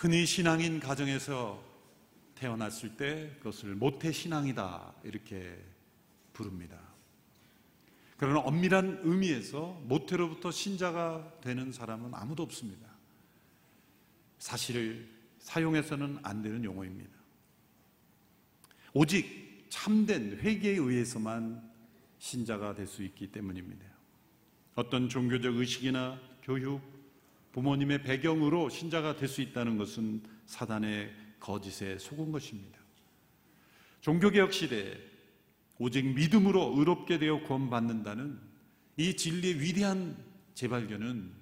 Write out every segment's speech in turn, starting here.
흔히 신앙인 가정에서 태어났을 때 그것을 모태 신앙이다 이렇게 부릅니다. 그러나 엄밀한 의미에서 모태로부터 신자가 되는 사람은 아무도 없습니다. 사실을 사용해서는 안 되는 용어입니다. 오직 참된 회개에 의해서만 신자가 될 수 있기 때문입니다. 어떤 종교적 의식이나 교육, 부모님의 배경으로 신자가 될 수 있다는 것은 사단의 거짓에 속은 것입니다. 종교개혁 시대에 오직 믿음으로 의롭게 되어 구원받는다는 이 진리의 위대한 재발견은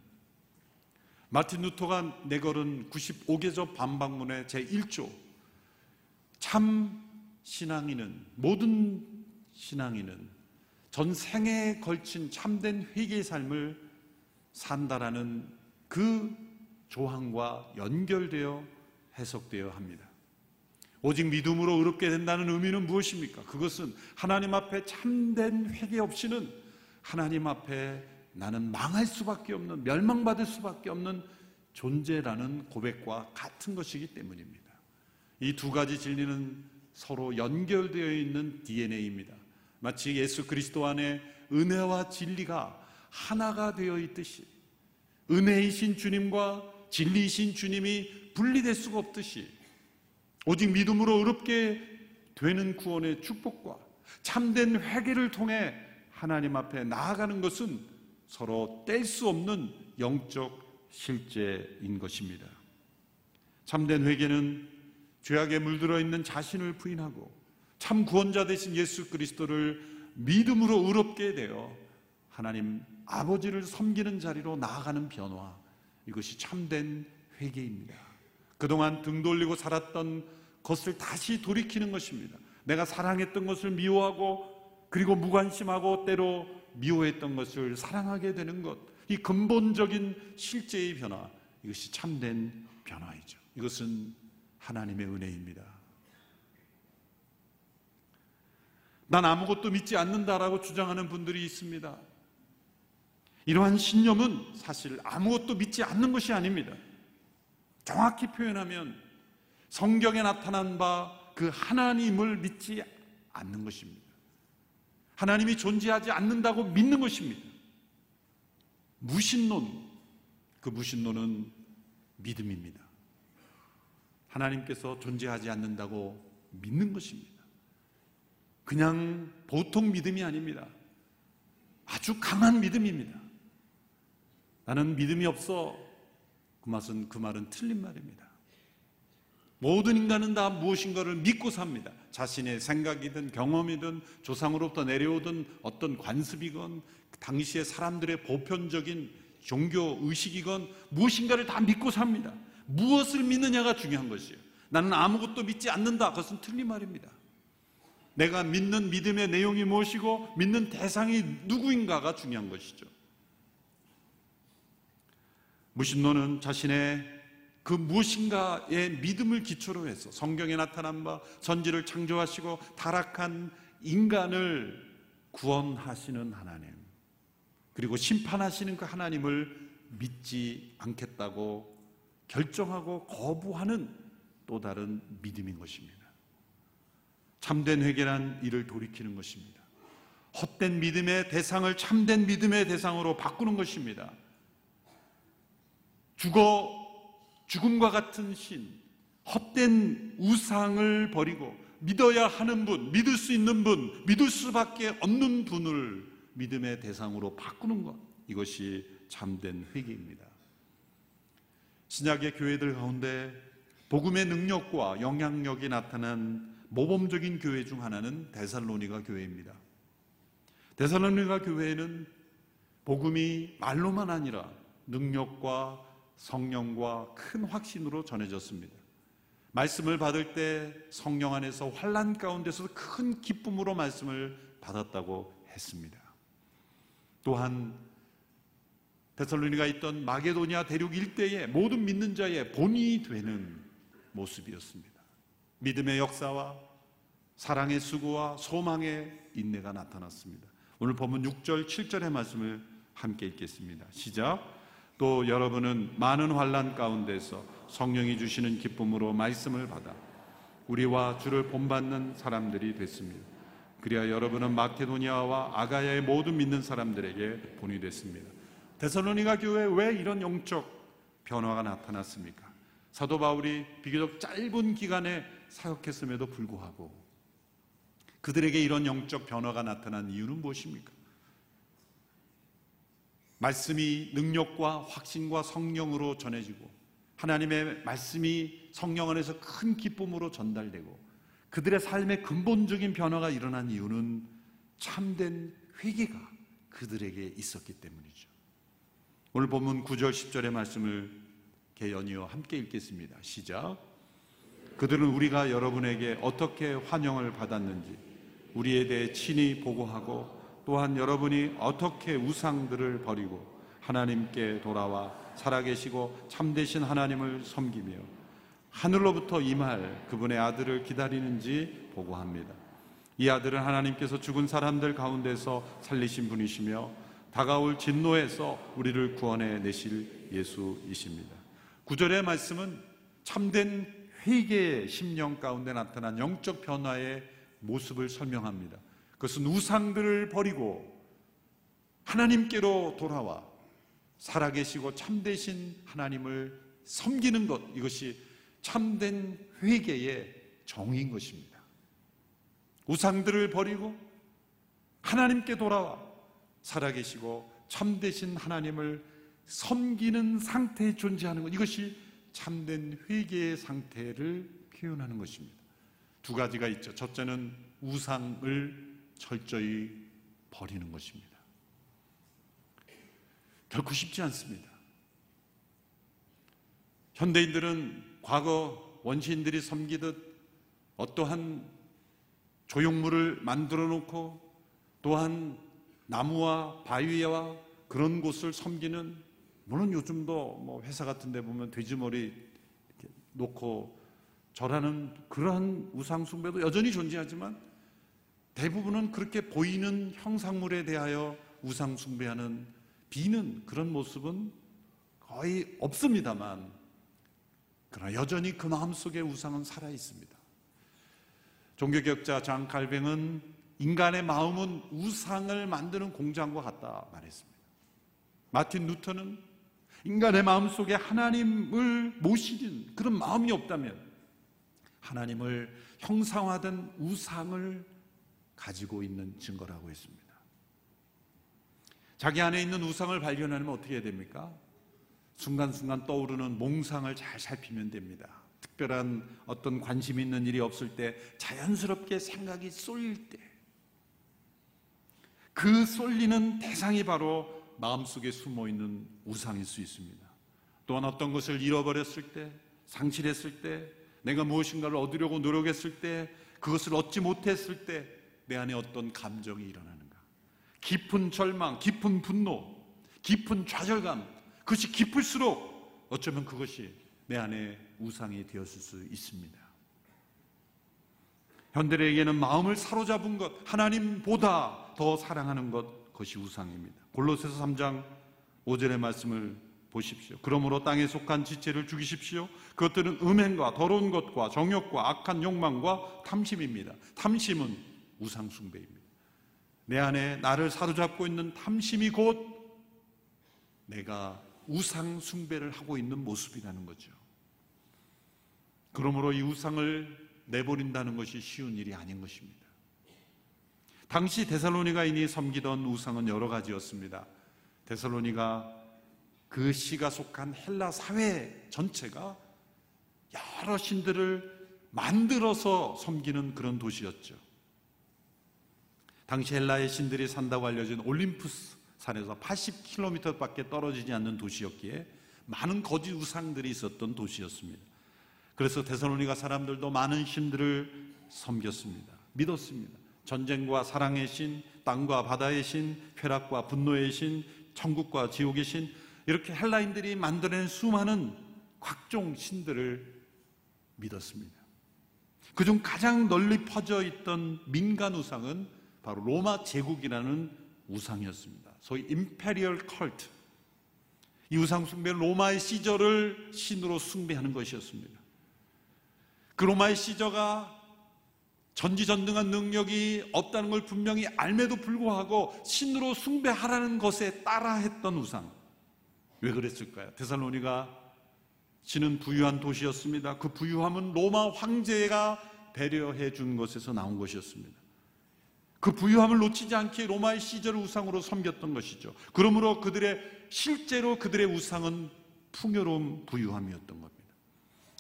마틴 루터가 내걸은 95개조 반박문의 제1조 참 신앙인은 모든 신앙인은 전 생애에 걸친 참된 회개의 삶을 산다라는 그 조항과 연결되어 해석되어야 합니다. 오직 믿음으로 의롭게 된다는 의미는 무엇입니까? 그것은 하나님 앞에 참된 회개 없이는 하나님 앞에 나는 망할 수밖에 없는 멸망받을 수밖에 없는 존재라는 고백과 같은 것이기 때문입니다. 이 두 가지 진리는 서로 연결되어 있는 DNA입니다. 마치 예수 그리스도 안에 은혜와 진리가 하나가 되어 있듯이 은혜이신 주님과 진리이신 주님이 분리될 수가 없듯이 오직 믿음으로 의롭게 되는 구원의 축복과 참된 회개를 통해 하나님 앞에 나아가는 것은 서로 뗄 수 없는 영적 실제인 것입니다. 참된 회개는 죄악에 물들어 있는 자신을 부인하고 참 구원자 되신 예수 그리스도를 믿음으로 의롭게 되어 하나님 아버지를 섬기는 자리로 나아가는 변화 이것이 참된 회개입니다. 그동안 등 돌리고 살았던 것을 다시 돌이키는 것입니다. 내가 사랑했던 것을 미워하고 그리고 무관심하고 때로 미워했던 것을 사랑하게 되는 것. 이 근본적인 실제의 변화. 이것이 참된 변화이죠. 이것은 하나님의 은혜입니다. 난 아무것도 믿지 않는다라고 주장하는 분들이 있습니다. 이러한 신념은 사실 아무것도 믿지 않는 것이 아닙니다. 정확히 표현하면 성경에 나타난 바 그 하나님을 믿지 않는 것입니다. 하나님이 존재하지 않는다고 믿는 것입니다. 무신론, 그 무신론은 믿음입니다. 하나님께서 존재하지 않는다고 믿는 것입니다. 그냥 보통 믿음이 아닙니다. 아주 강한 믿음입니다. 나는 믿음이 없어. 그 맛은 그 말은 틀린 말입니다. 모든 인간은 다 무엇인가를 믿고 삽니다. 자신의 생각이든 경험이든 조상으로부터 내려오던 어떤 관습이건 당시의 사람들의 보편적인 종교 의식이건 무엇인가를 다 믿고 삽니다. 무엇을 믿느냐가 중요한 것이에요. 나는 아무것도 믿지 않는다. 그것은 틀린 말입니다. 내가 믿는 믿음의 내용이 무엇이고 믿는 대상이 누구인가가 중요한 것이죠. 무신론은 자신의 그 무엇인가의 믿음을 기초로 해서 성경에 나타난 바 전지를 창조하시고 타락한 인간을 구원하시는 하나님 그리고 심판하시는 그 하나님을 믿지 않겠다고 결정하고 거부하는 또 다른 믿음인 것입니다. 참된 회개란 이를 돌이키는 것입니다. 헛된 믿음의 대상을 참된 믿음의 대상으로 바꾸는 것입니다. 죽어 죽음과 같은 신, 헛된 우상을 버리고 믿어야 하는 분, 믿을 수 있는 분, 믿을 수밖에 없는 분을 믿음의 대상으로 바꾸는 것. 이것이 참된 회개입니다. 신약의 교회들 가운데 복음의 능력과 영향력이 나타난 모범적인 교회 중 하나는 데살로니가 교회입니다. 데살로니가 교회는 복음이 말로만 아니라 능력과 성령과 큰 확신으로 전해졌습니다. 말씀을 받을 때 성령 안에서 환란 가운데서 큰 기쁨으로 말씀을 받았다고 했습니다. 또한 데살로니가 있던 마게도니아 대륙 일대의 모든 믿는 자의 본이 되는 모습이었습니다. 믿음의 역사와 사랑의 수고와 소망의 인내가 나타났습니다. 오늘 본문 6절, 7절의 말씀을 함께 읽겠습니다. 시작. 또 여러분은 많은 환란 가운데서 성령이 주시는 기쁨으로 말씀을 받아 우리와 주를 본받는 사람들이 됐습니다. 그리하 여러분은 마케도니아와 아가야의 모든 믿는 사람들에게 본이 됐습니다. 데살로니가 교회 왜 이런 영적 변화가 나타났습니까? 사도 바울이 비교적 짧은 기간에 사역했음에도 불구하고 그들에게 이런 영적 변화가 나타난 이유는 무엇입니까? 말씀이 능력과 확신과 성령으로 전해지고 하나님의 말씀이 성령 안에서 큰 기쁨으로 전달되고 그들의 삶의 근본적인 변화가 일어난 이유는 참된 회개가 그들에게 있었기 때문이죠. 오늘 본문 9절 10절의 말씀을 개연이어 함께 읽겠습니다. 시작. 그들은 우리가 여러분에게 어떻게 환영을 받았는지 우리에 대해 친히 보고하고 또한 여러분이 어떻게 우상들을 버리고 하나님께 돌아와 살아계시고 참되신 하나님을 섬기며 하늘로부터 임할 그분의 아들을 기다리는지 보고합니다. 이 아들은 하나님께서 죽은 사람들 가운데서 살리신 분이시며 다가올 진노에서 우리를 구원해 내실 예수이십니다. 구절의 말씀은 참된 회개의 심령 가운데 나타난 영적 변화의 모습을 설명합니다. 그것은 우상들을 버리고 하나님께로 돌아와 살아계시고 참되신 하나님을 섬기는 것 이것이 참된 회개의 정인 것입니다. 우상들을 버리고 하나님께 돌아와 살아계시고 참되신 하나님을 섬기는 상태에 존재하는 것 이것이 참된 회개의 상태를 표현하는 것입니다. 두 가지가 있죠. 첫째는 우상을 철저히 버리는 것입니다. 결코 쉽지 않습니다. 현대인들은 과거 원시인들이 섬기듯 어떠한 조형물을 만들어 놓고 또한 나무와 바위와 그런 곳을 섬기는 물론 요즘도 뭐 회사 같은 데 보면 돼지머리 놓고 절하는 그러한 우상숭배도 여전히 존재하지만 대부분은 그렇게 보이는 형상물에 대하여 우상숭배하는 비는 그런 모습은 거의 없습니다만 그러나 여전히 그 마음속에 우상은 살아 있습니다. 종교격자 장 칼뱅은 인간의 마음은 우상을 만드는 공장과 같다 말했습니다. 마틴 루터는 인간의 마음 속에 하나님을 모시는 그런 마음이 없다면 하나님을 형상화된 우상을 가지고 있는 증거라고 했습니다. 자기 안에 있는 우상을 발견하면 어떻게 해야 됩니까? 순간순간 떠오르는 몽상을 잘 살피면 됩니다. 특별한 어떤 관심 있는 일이 없을 때 자연스럽게 생각이 쏠릴 때 그 쏠리는 대상이 바로 마음속에 숨어 있는 우상일 수 있습니다. 또한 어떤 것을 잃어버렸을 때, 상실했을 때, 내가 무엇인가를 얻으려고 노력했을 때, 그것을 얻지 못했을 때, 내 안에 어떤 감정이 일어나는가? 깊은 절망, 깊은 분노, 깊은 좌절감, 그것이 깊을수록 어쩌면 그것이 내 안에 우상이 되었을 수 있습니다. 현대인에게는 마음을 사로잡은 것, 하나님보다 더 사랑하는 것, 그것이 우상입니다. 골로새서 3장 5절의 말씀을 보십시오. 그러므로 땅에 속한 지체를 죽이십시오. 그것들은 음행과 더러운 것과 정욕과 악한 욕망과 탐심입니다. 탐심은 우상숭배입니다. 내 안에 나를 사로잡고 있는 탐심이 곧 내가 우상숭배를 하고 있는 모습이라는 거죠. 그러므로 이 우상을 내버린다는 것이 쉬운 일이 아닌 것입니다. 당시 데살로니가인이 섬기던 우상은 여러 가지였습니다. 데살로니가 그 시가 속한 헬라 사회 전체가 여러 신들을 만들어서 섬기는 그런 도시였죠. 당시 헬라의 신들이 산다고 알려진 올림푸스 산에서 80km밖에 떨어지지 않는 도시였기에 많은 거짓 우상들이 있었던 도시였습니다. 그래서 데살로니가 사람들도 많은 신들을 섬겼습니다. 믿었습니다. 전쟁과 사랑의 신, 땅과 바다의 신, 쾌락과 분노의 신, 천국과 지옥의 신, 이렇게 헬라인들이 만들어낸 수많은 각종 신들을 믿었습니다. 그중 가장 널리 퍼져 있던 민간 우상은 바로 로마 제국이라는 우상이었습니다. 소위 imperial cult. 이 우상 숭배는 로마의 시저를 신으로 숭배하는 것이었습니다. 그 로마의 시저가 전지전능한 능력이 없다는 걸 분명히 앎에도 불구하고 신으로 숭배하라는 것에 따라했던 우상. 왜 그랬을까요? 데살로니가 신은 부유한 도시였습니다. 그 부유함은 로마 황제가 배려해 준 것에서 나온 것이었습니다. 그 부유함을 놓치지 않게 로마의 시절을 우상으로 섬겼던 것이죠. 그러므로 그들의 실제로 그들의 우상은 풍요로운 부유함이었던 겁니다.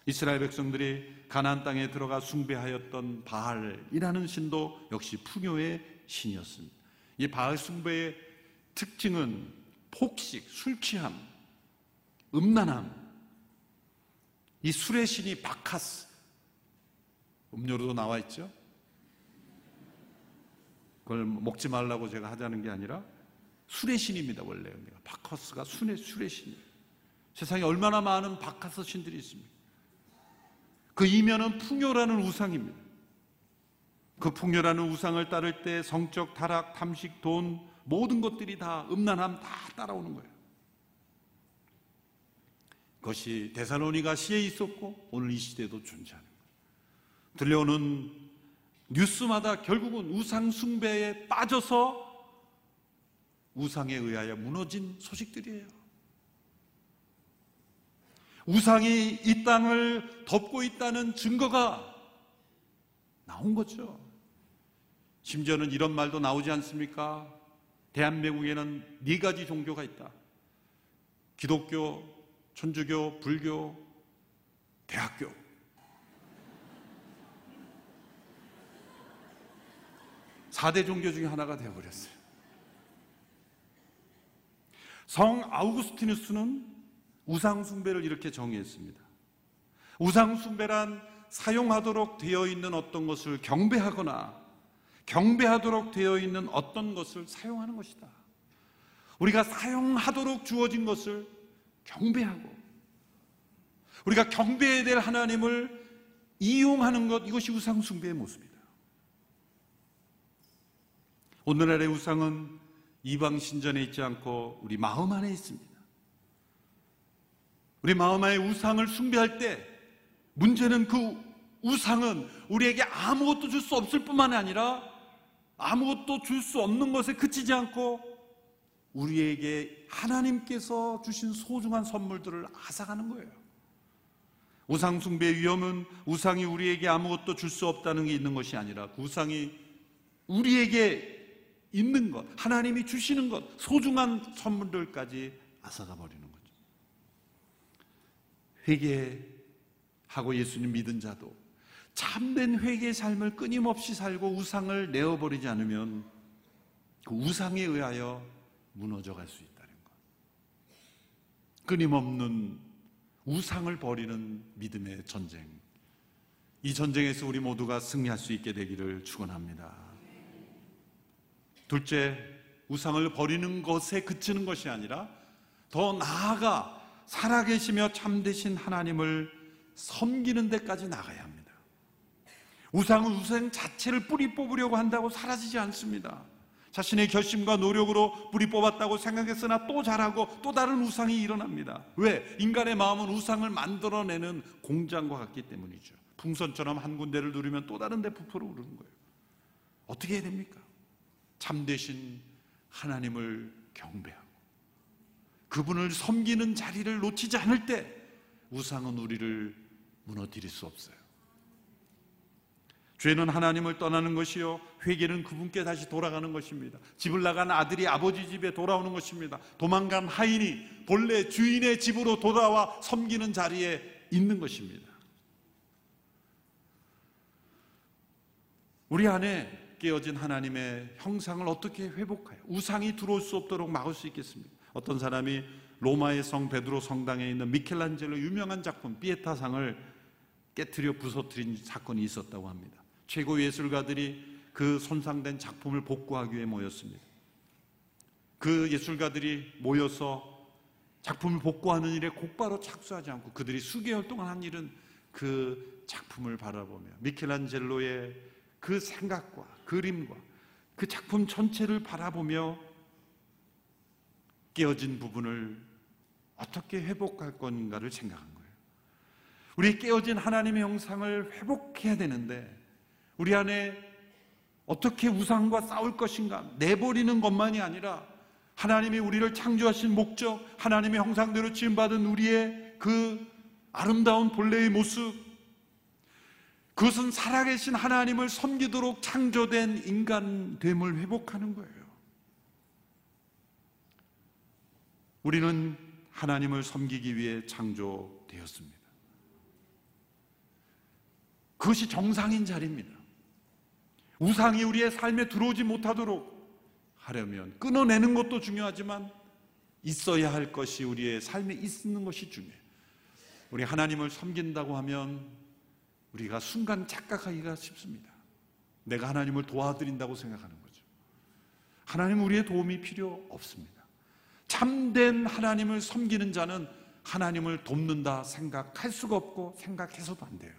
이스라엘 백성들이 가나안 땅에 들어가 숭배하였던 바알이라는 신도 역시 풍요의 신이었습니다. 이 바알 숭배의 특징은 폭식, 술 취함, 음란함. 이 술의 신이 바카스. 음료로도 나와 있죠. 그걸 먹지 말라고 제가 하자는 게 아니라 술의 신입니다, 원래. 바카스가 술의, 술의 신이에요. 세상에 얼마나 많은 바카스 신들이 있습니까? 그 이면은 풍요라는 우상입니다. 그 풍요라는 우상을 따를 때 성적 타락, 탐식, 돈, 모든 것들이 다 음란함 다 따라오는 거예요. 그것이 데살로니가 시에 있었고 오늘 이 시대도 존재하는 거예요. 들려오는 뉴스마다 결국은 우상 숭배에 빠져서 우상에 의하여 무너진 소식들이에요. 우상이 이 땅을 덮고 있다는 증거가 나온 거죠. 심지어는 이런 말도 나오지 않습니까? 대한민국에는 네 가지 종교가 있다. 기독교, 천주교, 불교, 대학교. 사대 종교 중에 하나가 되어버렸어요. 성 아우구스티누스는 우상숭배를 이렇게 정의했습니다. 우상숭배란 사용하도록 되어 있는 어떤 것을 경배하거나 경배하도록 되어 있는 어떤 것을 사용하는 것이다. 우리가 사용하도록 주어진 것을 경배하고 우리가 경배해야 될 하나님을 이용하는 것 이것이 우상숭배의 모습이다. 오늘날의 우상은 이방 신전에 있지 않고 우리 마음 안에 있습니다. 우리 마음 안에 우상을 숭배할 때 문제는 그 우상은 우리에게 아무것도 줄 수 없을 뿐만 아니라 아무것도 줄 수 없는 것에 그치지 않고 우리에게 하나님께서 주신 소중한 선물들을 앗아가는 거예요. 우상 숭배의 위험은 우상이 우리에게 아무것도 줄 수 없다는 게 있는 것이 아니라 그 우상이 우리에게 있는 것, 하나님이 주시는 것, 소중한 선물들까지 앗아가 버리는 거죠. 회개하고 예수님 믿은 자도 참된 회개의 삶을 끊임없이 살고 우상을 내어버리지 않으면 그 우상에 의하여 무너져 갈 수 있다는 것. 끊임없는 우상을 버리는 믿음의 전쟁. 이 전쟁에서 우리 모두가 승리할 수 있게 되기를 축원합니다. 둘째, 우상을 버리는 것에 그치는 것이 아니라 더 나아가 살아계시며 참되신 하나님을 섬기는 데까지 나가야 합니다. 우상은 우상 자체를 뿌리 뽑으려고 한다고 사라지지 않습니다. 자신의 결심과 노력으로 뿌리 뽑았다고 생각했으나 또 자라고 또 다른 우상이 일어납니다. 왜? 인간의 마음은 우상을 만들어내는 공장과 같기 때문이죠. 풍선처럼 한 군데를 누르면 또 다른 데 부풀어 오르는 거예요. 어떻게 해야 됩니까? 참되신 하나님을 경배하고 그분을 섬기는 자리를 놓치지 않을 때 우상은 우리를 무너뜨릴 수 없어요. 죄는 하나님을 떠나는 것이요. 회개는 그분께 다시 돌아가는 것입니다. 집을 나간 아들이 아버지 집에 돌아오는 것입니다. 도망간 하인이 본래 주인의 집으로 돌아와 섬기는 자리에 있는 것입니다. 우리 안에 깨어진 하나님의 형상을 어떻게 회복하여 우상이 들어올 수 없도록 막을 수 있겠습니까? 어떤 사람이 로마의 성 베드로 성당에 있는 미켈란젤로 유명한 작품 피에타상을 깨뜨려 부서뜨린 사건이 있었다고 합니다. 최고 예술가들이 그 손상된 작품을 복구하기 위해 모였습니다. 그 예술가들이 모여서 작품을 복구하는 일에 곧바로 착수하지 않고 그들이 수개월 동안 한 일은 그 작품을 바라보며 미켈란젤로의 그 생각과 그림과 그 작품 전체를 바라보며 깨어진 부분을 어떻게 회복할 건가를 생각한 거예요. 우리 깨어진 하나님의 형상을 회복해야 되는데 우리 안에 어떻게 우상과 싸울 것인가 내버리는 것만이 아니라 하나님이 우리를 창조하신 목적, 하나님의 형상대로 지음받은 우리의 그 아름다운 본래의 모습, 그것은 살아계신 하나님을 섬기도록 창조된 인간됨을 회복하는 거예요. 우리는 하나님을 섬기기 위해 창조되었습니다. 그것이 정상인 자리입니다. 우상이 우리의 삶에 들어오지 못하도록 하려면 끊어내는 것도 중요하지만 있어야 할 것이 우리의 삶에 있는 것이 중요해요. 우리 하나님을 섬긴다고 하면 우리가 순간 착각하기가 쉽습니다. 내가 하나님을 도와드린다고 생각하는 거죠. 하나님 우리의 도움이 필요 없습니다. 참된 하나님을 섬기는 자는 하나님을 돕는다 생각할 수가 없고 생각해서도 안 돼요.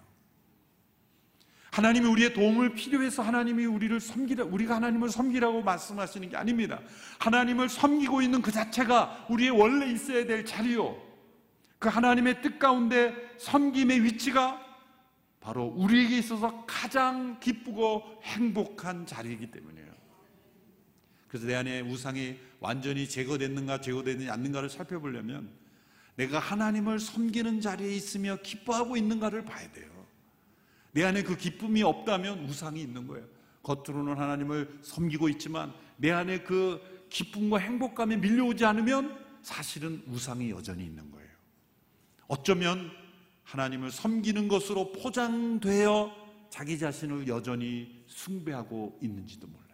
하나님이 우리의 도움을 필요해서 하나님이 우리를 섬기라, 우리가 하나님을 섬기라고 말씀하시는 게 아닙니다. 하나님을 섬기고 있는 그 자체가 우리의 원래 있어야 될 자리요. 그 하나님의 뜻 가운데 섬김의 위치가 바로 우리에게 있어서 가장 기쁘고 행복한 자리이기 때문이에요. 그래서 내 안에 우상이 완전히 제거됐는가 제거되지 않는가를 살펴보려면 내가 하나님을 섬기는 자리에 있으며 기뻐하고 있는가를 봐야 돼요. 내 안에 그 기쁨이 없다면 우상이 있는 거예요. 겉으로는 하나님을 섬기고 있지만 내 안에 그 기쁨과 행복감이 밀려오지 않으면 사실은 우상이 여전히 있는 거예요. 어쩌면 하나님을 섬기는 것으로 포장되어 자기 자신을 여전히 숭배하고 있는지도 몰라요.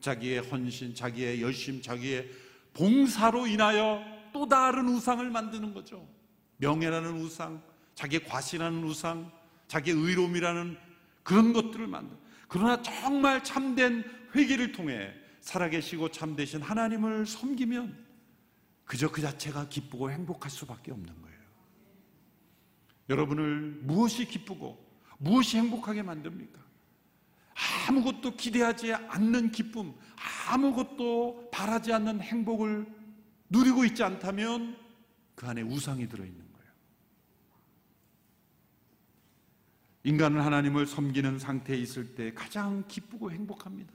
자기의 헌신, 자기의 열심, 자기의 봉사로 인하여 또 다른 우상을 만드는 거죠. 명예라는 우상, 자기의 과시라는 우상, 자기의 의로움이라는 그런 것들을 만든. 그러나 정말 참된 회개를 통해 살아계시고 참되신 하나님을 섬기면 그저 그 자체가 기쁘고 행복할 수밖에 없는 거예요. 여러분을 무엇이 기쁘고 무엇이 행복하게 만듭니까? 아무것도 기대하지 않는 기쁨, 아무것도 바라지 않는 행복을 누리고 있지 않다면 그 안에 우상이 들어있는 거예요. 인간은 하나님을 섬기는 상태에 있을 때 가장 기쁘고 행복합니다.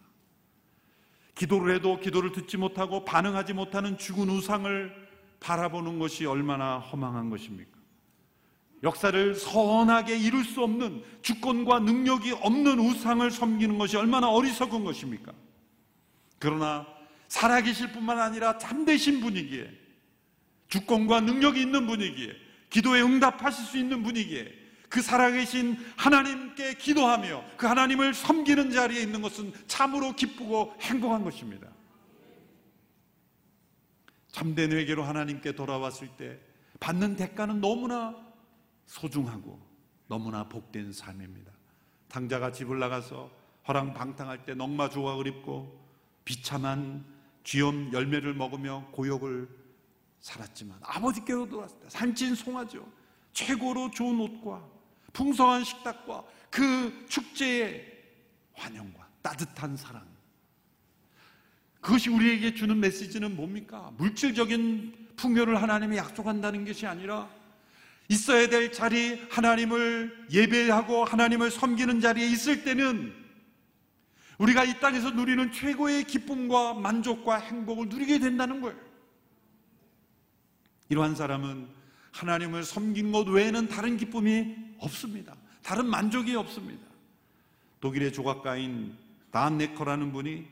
기도를 해도 기도를 듣지 못하고 반응하지 못하는 죽은 우상을 바라보는 것이 얼마나 허망한 것입니까? 역사를 선하게 이룰 수 없는 주권과 능력이 없는 우상을 섬기는 것이 얼마나 어리석은 것입니까? 그러나 살아계실 뿐만 아니라 참되신 분이기에 주권과 능력이 있는 분이기에 기도에 응답하실 수 있는 분이기에 그 살아계신 하나님께 기도하며 그 하나님을 섬기는 자리에 있는 것은 참으로 기쁘고 행복한 것입니다. 참된 회개로 하나님께 돌아왔을 때 받는 대가는 너무나 소중하고 너무나 복된 삶입니다. 당자가 집을 나가서 허랑방탕할 때 넉마 조각을 입고 비참한 쥐엄 열매를 먹으며 고역을 살았지만 아버지께로 돌아왔을 때 산진 송아죠. 최고로 좋은 옷과 풍성한 식탁과 그 축제의 환영과 따뜻한 사랑. 그것이 우리에게 주는 메시지는 뭡니까? 물질적인 풍요를 하나님이 약속한다는 것이 아니라 있어야 될 자리, 하나님을 예배하고 하나님을 섬기는 자리에 있을 때는 우리가 이 땅에서 누리는 최고의 기쁨과 만족과 행복을 누리게 된다는 거예요. 이러한 사람은 하나님을 섬긴 것 외에는 다른 기쁨이 없습니다. 다른 만족이 없습니다. 독일의 조각가인 단 네커라는 분이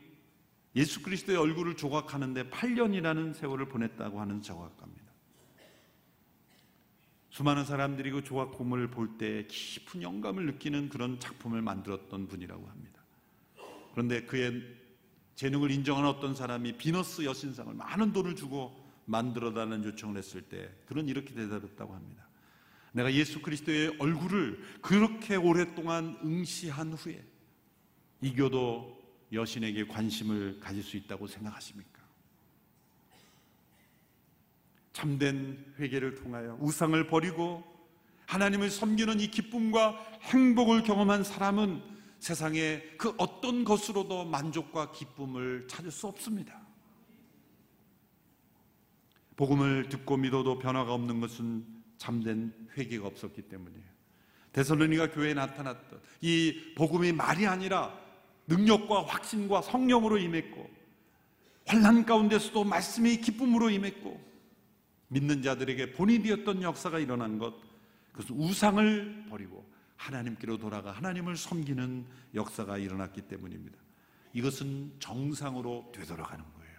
예수 그리스도의 얼굴을 조각하는데 8년이라는 세월을 보냈다고 하는 조각가입니다. 수많은 사람들이 그 조각 고물을 볼 때 깊은 영감을 느끼는 그런 작품을 만들었던 분이라고 합니다. 그런데 그의 재능을 인정하는 어떤 사람이 비너스 여신상을 많은 돈을 주고 만들어 달라는 요청을 했을 때 그런 이렇게 대답했다고 합니다. 내가 예수 그리스도의 얼굴을 그렇게 오랫동안 응시한 후에 이교도 여신에게 관심을 가질 수 있다고 생각하십니까? 참된 회개를 통하여 우상을 버리고 하나님을 섬기는 이 기쁨과 행복을 경험한 사람은 세상에 그 어떤 것으로도 만족과 기쁨을 찾을 수 없습니다. 복음을 듣고 믿어도 변화가 없는 것은 참된 회개가 없었기 때문이에요. 데살로니가 교회에 나타났던 이 복음이 말이 아니라 능력과 확신과 성령으로 임했고 환란 가운데서도 말씀이 기쁨으로 임했고 믿는 자들에게 본이 되었던 역사가 일어난 것 그것은 우상을 버리고 하나님께로 돌아가 하나님을 섬기는 역사가 일어났기 때문입니다. 이것은 정상으로 되돌아가는 거예요.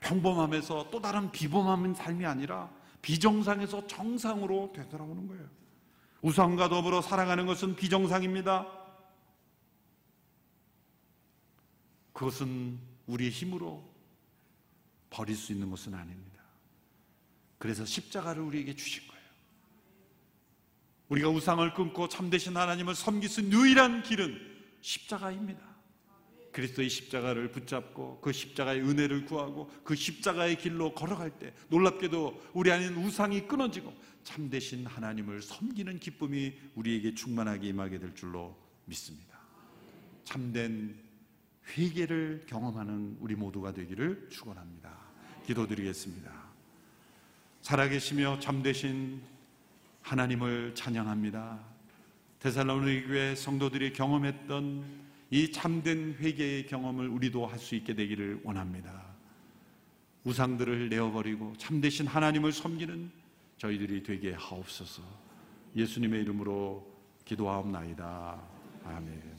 평범함에서 또 다른 비범함인 삶이 아니라 비정상에서 정상으로 되돌아오는 거예요. 우상과 더불어 살아가는 것은 비정상입니다. 그것은 우리의 힘으로 버릴 수 있는 것은 아닙니다. 그래서 십자가를 우리에게 주신 거예요. 우리가 우상을 끊고 참되신 하나님을 섬길 수 유일한 길은 십자가입니다. 그리스도의 십자가를 붙잡고 그 십자가의 은혜를 구하고 그 십자가의 길로 걸어갈 때 놀랍게도 우리 안에 우상이 끊어지고 참되신 하나님을 섬기는 기쁨이 우리에게 충만하게 임하게 될 줄로 믿습니다. 참된 회개를 경험하는 우리 모두가 되기를 축원합니다. 기도드리겠습니다. 살아계시며 참되신 하나님을 찬양합니다. 데살로니 교회 성도들이 경험했던 이 참된 회개의 경험을 우리도 할 수 있게 되기를 원합니다. 우상들을 내어버리고 참되신 하나님을 섬기는 저희들이 되게 하옵소서. 예수님의 이름으로 기도하옵나이다. 아멘.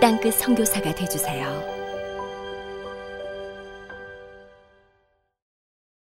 땅끝 성교사가 되주세요